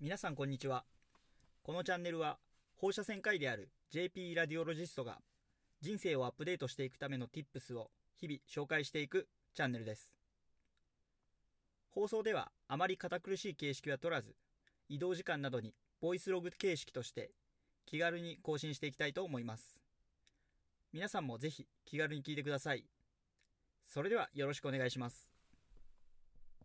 皆さんこんにちは。このチャンネルは放射線科医である JP ラディオロジストが人生をアップデートしていくための Tips を日々紹介していくチャンネルです。放送ではあまり堅苦しい形式は取らず、移動時間などにボイスログ形式として気軽に更新していきたいと思います。皆さんもぜひ気軽に聞いてください。それではよろしくお願いします。